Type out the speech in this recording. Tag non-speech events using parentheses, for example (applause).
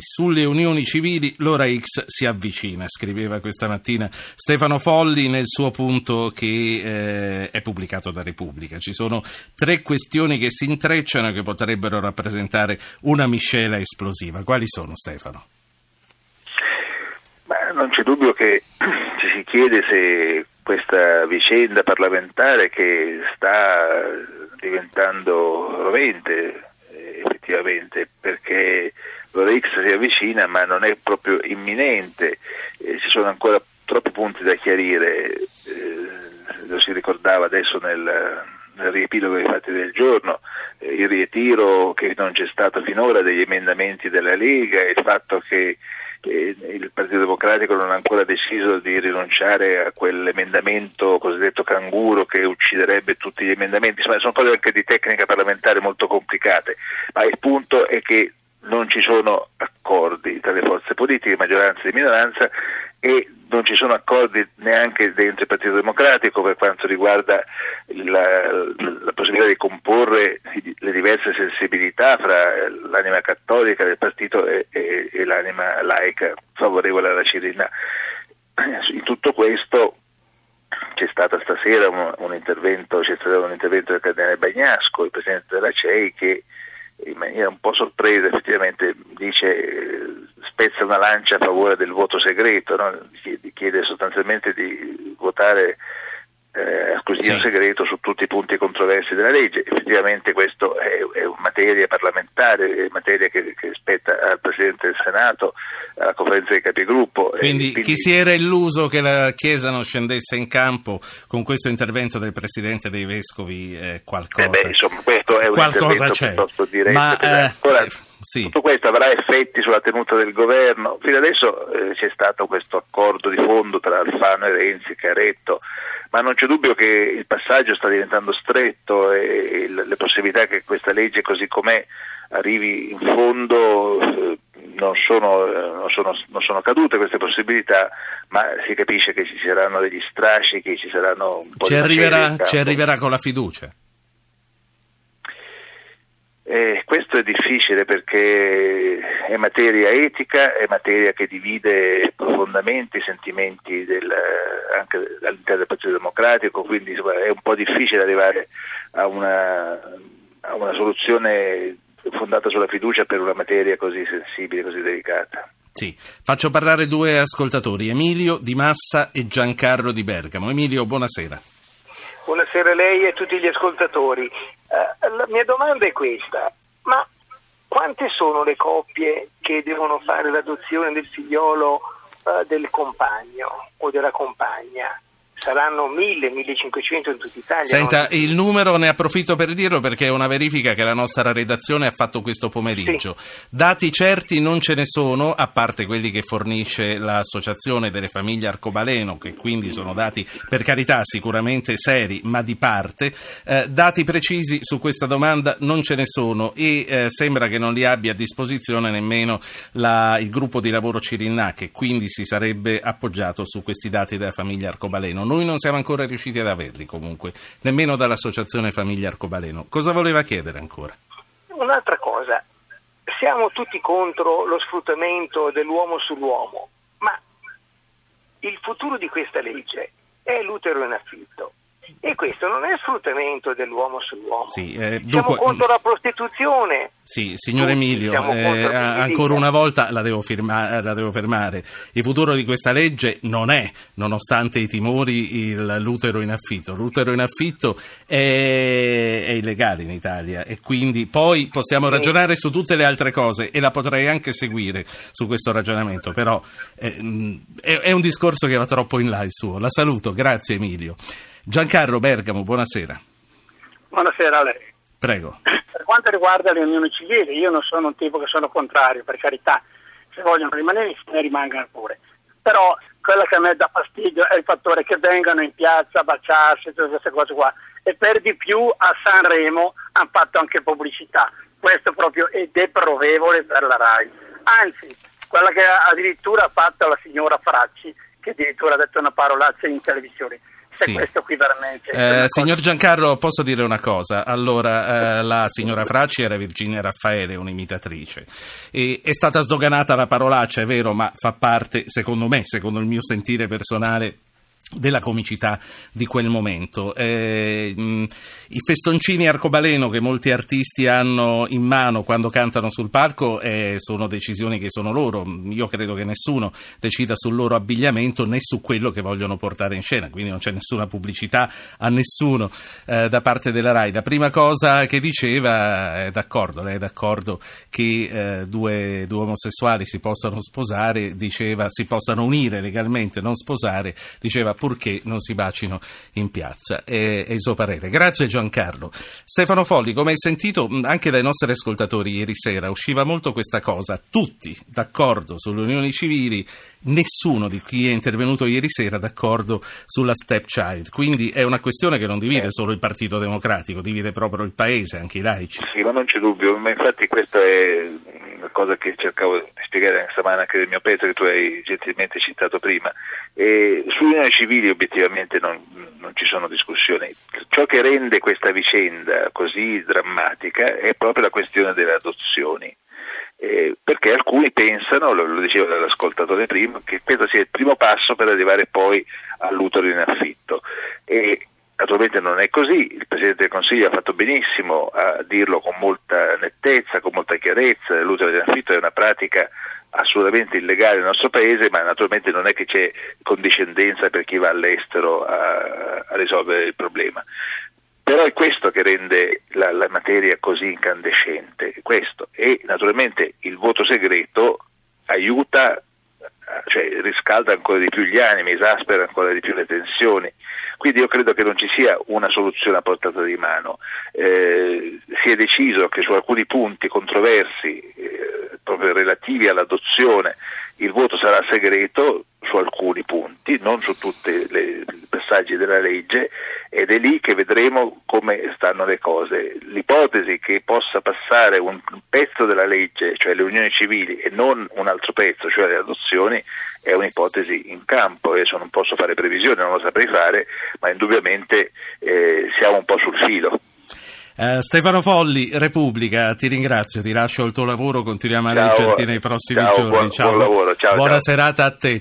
Sulle unioni civili l'ora X si avvicina, scriveva questa mattina Stefano Folli nel suo punto che eh, è pubblicato da Repubblica. Ci sono tre questioni che si intrecciano e che potrebbero rappresentare una miscela esplosiva. Quali sono Stefano? Beh, non c'è dubbio che (clears throat) ci si chiede se questa vicenda parlamentare che sta diventando rovente effettivamente perché l'ora X si avvicina ma non è proprio imminente, eh, ci sono ancora troppi punti da chiarire, eh, lo si ricordava adesso nel, nel riepilogo dei fatti del giorno, eh, il ritiro che non c'è stato finora degli emendamenti della Lega, il fatto che il Partito Democratico non ha ancora deciso di rinunciare a quell'emendamento cosiddetto canguro che ucciderebbe tutti gli emendamenti, insomma sono cose anche di tecnica parlamentare molto complicate, ma il punto è che non ci sono accordi tra le forze politiche, maggioranza e minoranza e non ci sono accordi neanche dentro il Partito Democratico per quanto riguarda la, la possibilità di comporre le diverse sensibilità fra l'anima cattolica del partito e, e, e l'anima laica favorevole alla Cirinna. In tutto questo c'è stato stasera un, un, intervento, c'è stato un intervento del cardinale Bagnasco, il presidente della CEI, che in maniera un po' sorpresa effettivamente dice spezza una lancia a favore del voto segreto, no? chiede sostanzialmente di votare eh, scrutinio sì. segreto su tutti i punti controversi della legge. Effettivamente questo è, è materia parlamentare, è materia che, che, spetta al Presidente del Senato, alla conferenza dei capigruppo. Quindi, quindi, chi si era illuso che la Chiesa non scendesse in campo con questo intervento del Presidente dei Vescovi eh, qualcosa, eh beh, insomma, questo è un qualcosa c'è. piuttosto diretto. Ma, eh, Ora, sì. Tutto questo avrà effetti sulla tenuta del governo. Fino adesso eh, c'è stato questo accordo di fondo tra Alfano e Renzi, Caretto, ma non c'è dubbio che il passaggio sta diventando stretto e le possibilità che questa legge così com'è arrivi in fondo eh, non sono, eh, non, sono, non sono, cadute queste possibilità, ma si capisce che ci saranno degli strascichi, ci saranno un po' ci di arriverà, ci arriverà con la fiducia. Eh, questo è difficile perché è materia etica, è materia che divide profondamente i sentimenti del, anche all'interno del Partito Democratico, quindi è un po' difficile arrivare a una, a una soluzione fondata sulla fiducia per una materia così sensibile, così delicata. Sì, faccio parlare due ascoltatori, Emilio Di Massa e Giancarlo Di Bergamo. Emilio, buonasera. Buonasera a lei e a tutti gli ascoltatori. Uh, la mia domanda è questa, ma quante sono le coppie che devono fare l'adozione del figliolo uh, del compagno o della compagna? Saranno 1000, 1500 in tutta Italia. Senta, non... il numero ne approfitto per dirlo perché è una verifica che la nostra redazione ha fatto questo pomeriggio. Sì. Dati certi non ce ne sono, a parte quelli che fornisce l'Associazione delle Famiglie Arcobaleno, che quindi sono dati per carità sicuramente seri, ma di parte. Eh, dati precisi su questa domanda non ce ne sono e eh, sembra che non li abbia a disposizione nemmeno la, il gruppo di lavoro Cirinna, che quindi si sarebbe appoggiato su questi dati della famiglia Arcobaleno. Noi non siamo ancora riusciti ad averli comunque, nemmeno dall'Associazione Famiglia Arcobaleno. Cosa voleva chiedere ancora? Un'altra cosa, siamo tutti contro lo sfruttamento dell'uomo sull'uomo, ma il futuro di questa legge è l'utero in affitto. E questo non è sfruttamento dell'uomo sull'uomo. Sì, eh, dunque, Siamo contro la prostituzione. Sì, signor Emilio, eh, ancora una volta la devo, firma, la devo, fermare. Il futuro di questa legge non è, nonostante i timori, il, l'utero in affitto. L'utero in affitto è, è, illegale in Italia e quindi poi possiamo ragionare su tutte le altre cose e la potrei anche seguire su questo ragionamento, però eh, è, è un discorso che va troppo in là il suo. La saluto, grazie Emilio. Giancarlo Bergamo, buonasera. Buonasera a lei. Prego. Per quanto riguarda le unioni civili, io non sono un tipo che sono contrario, per carità, se vogliono rimanere ne rimangano pure. Però quello che a me dà fastidio è il fattore che vengano in piazza a baciarsi, tutte queste cose qua. E per di più a Sanremo hanno fatto anche pubblicità. Questo proprio è deprovevole per la RAI. Anzi, quella che addirittura ha fatto la signora Fracci, che addirittura ha detto una parolaccia in televisione Sì. questo qui veramente... Eh, signor Giancarlo, posso dire una cosa? Allora, eh, la signora Fracci era Virginia Raffaele, un'imitatrice, e è stata sdoganata la parolaccia, è vero, ma fa parte, secondo me, secondo il mio sentire personale, della comicità di quel momento. Eh, mh, I festoncini arcobaleno che molti artisti hanno in mano quando cantano sul palco eh, sono decisioni che sono loro. Io credo che nessuno decida sul loro abbigliamento né su quello che vogliono portare in scena, quindi non c'è nessuna pubblicità a nessuno eh, da parte della RAI. La prima cosa che diceva è d'accordo, lei è d'accordo che eh, due, due omosessuali si possano sposare, diceva si possano unire legalmente, non sposare, diceva purché non si bacino in piazza. È, è il suo parere. Grazie Giancarlo. Stefano Folli, come hai sentito anche dai nostri ascoltatori ieri sera, usciva molto questa cosa, tutti d'accordo sulle unioni civili, nessuno di chi è intervenuto ieri sera d'accordo sulla stepchild. Quindi è una questione che non divide solo il Partito Democratico, divide proprio il Paese, anche i laici. Sì, ma non c'è dubbio, ma infatti questa è cosa che cercavo di spiegare stamane anche del mio pezzo che tu hai gentilmente citato prima. E sulle unioni civili obiettivamente non, non, ci sono discussioni. Ciò che rende questa vicenda così drammatica è proprio la questione delle adozioni. Eh, perché alcuni pensano, lo, lo diceva l'ascoltatore prima, che questo sia il primo passo per arrivare poi all'utero in affitto. E Naturalmente non è così, il Presidente del Consiglio ha fatto benissimo a dirlo con molta nettezza, con molta chiarezza, l'utero in affitto è una pratica assolutamente illegale nel nostro paese, ma naturalmente non è che c'è condiscendenza per chi va all'estero a, a risolvere il problema. Però è questo che rende la, la materia così incandescente, questo. E naturalmente il voto segreto aiuta, cioè riscalda ancora di più gli animi, esaspera ancora di più le tensioni. Quindi io credo che non ci sia una soluzione a portata di mano. Eh, si è deciso che su alcuni punti controversi, eh, proprio relativi all'adozione, il voto sarà segreto su alcuni punti, non su tutti i passaggi della legge ed è lì che vedremo come stanno le cose. L'ipotesi che possa passare un pezzo della legge, cioè le unioni civili, e non un altro pezzo, cioè le adozioni, è un'ipotesi in campo. Adesso non posso fare previsioni, non lo saprei fare, ma indubbiamente eh, siamo un po' sul filo. Uh, Stefano Folli, Repubblica, ti ringrazio, ti lascio il tuo lavoro, continuiamo a ciao, leggerti nei prossimi ciao, giorni. Buon, ciao, buon lavoro, ciao, buona serata a te.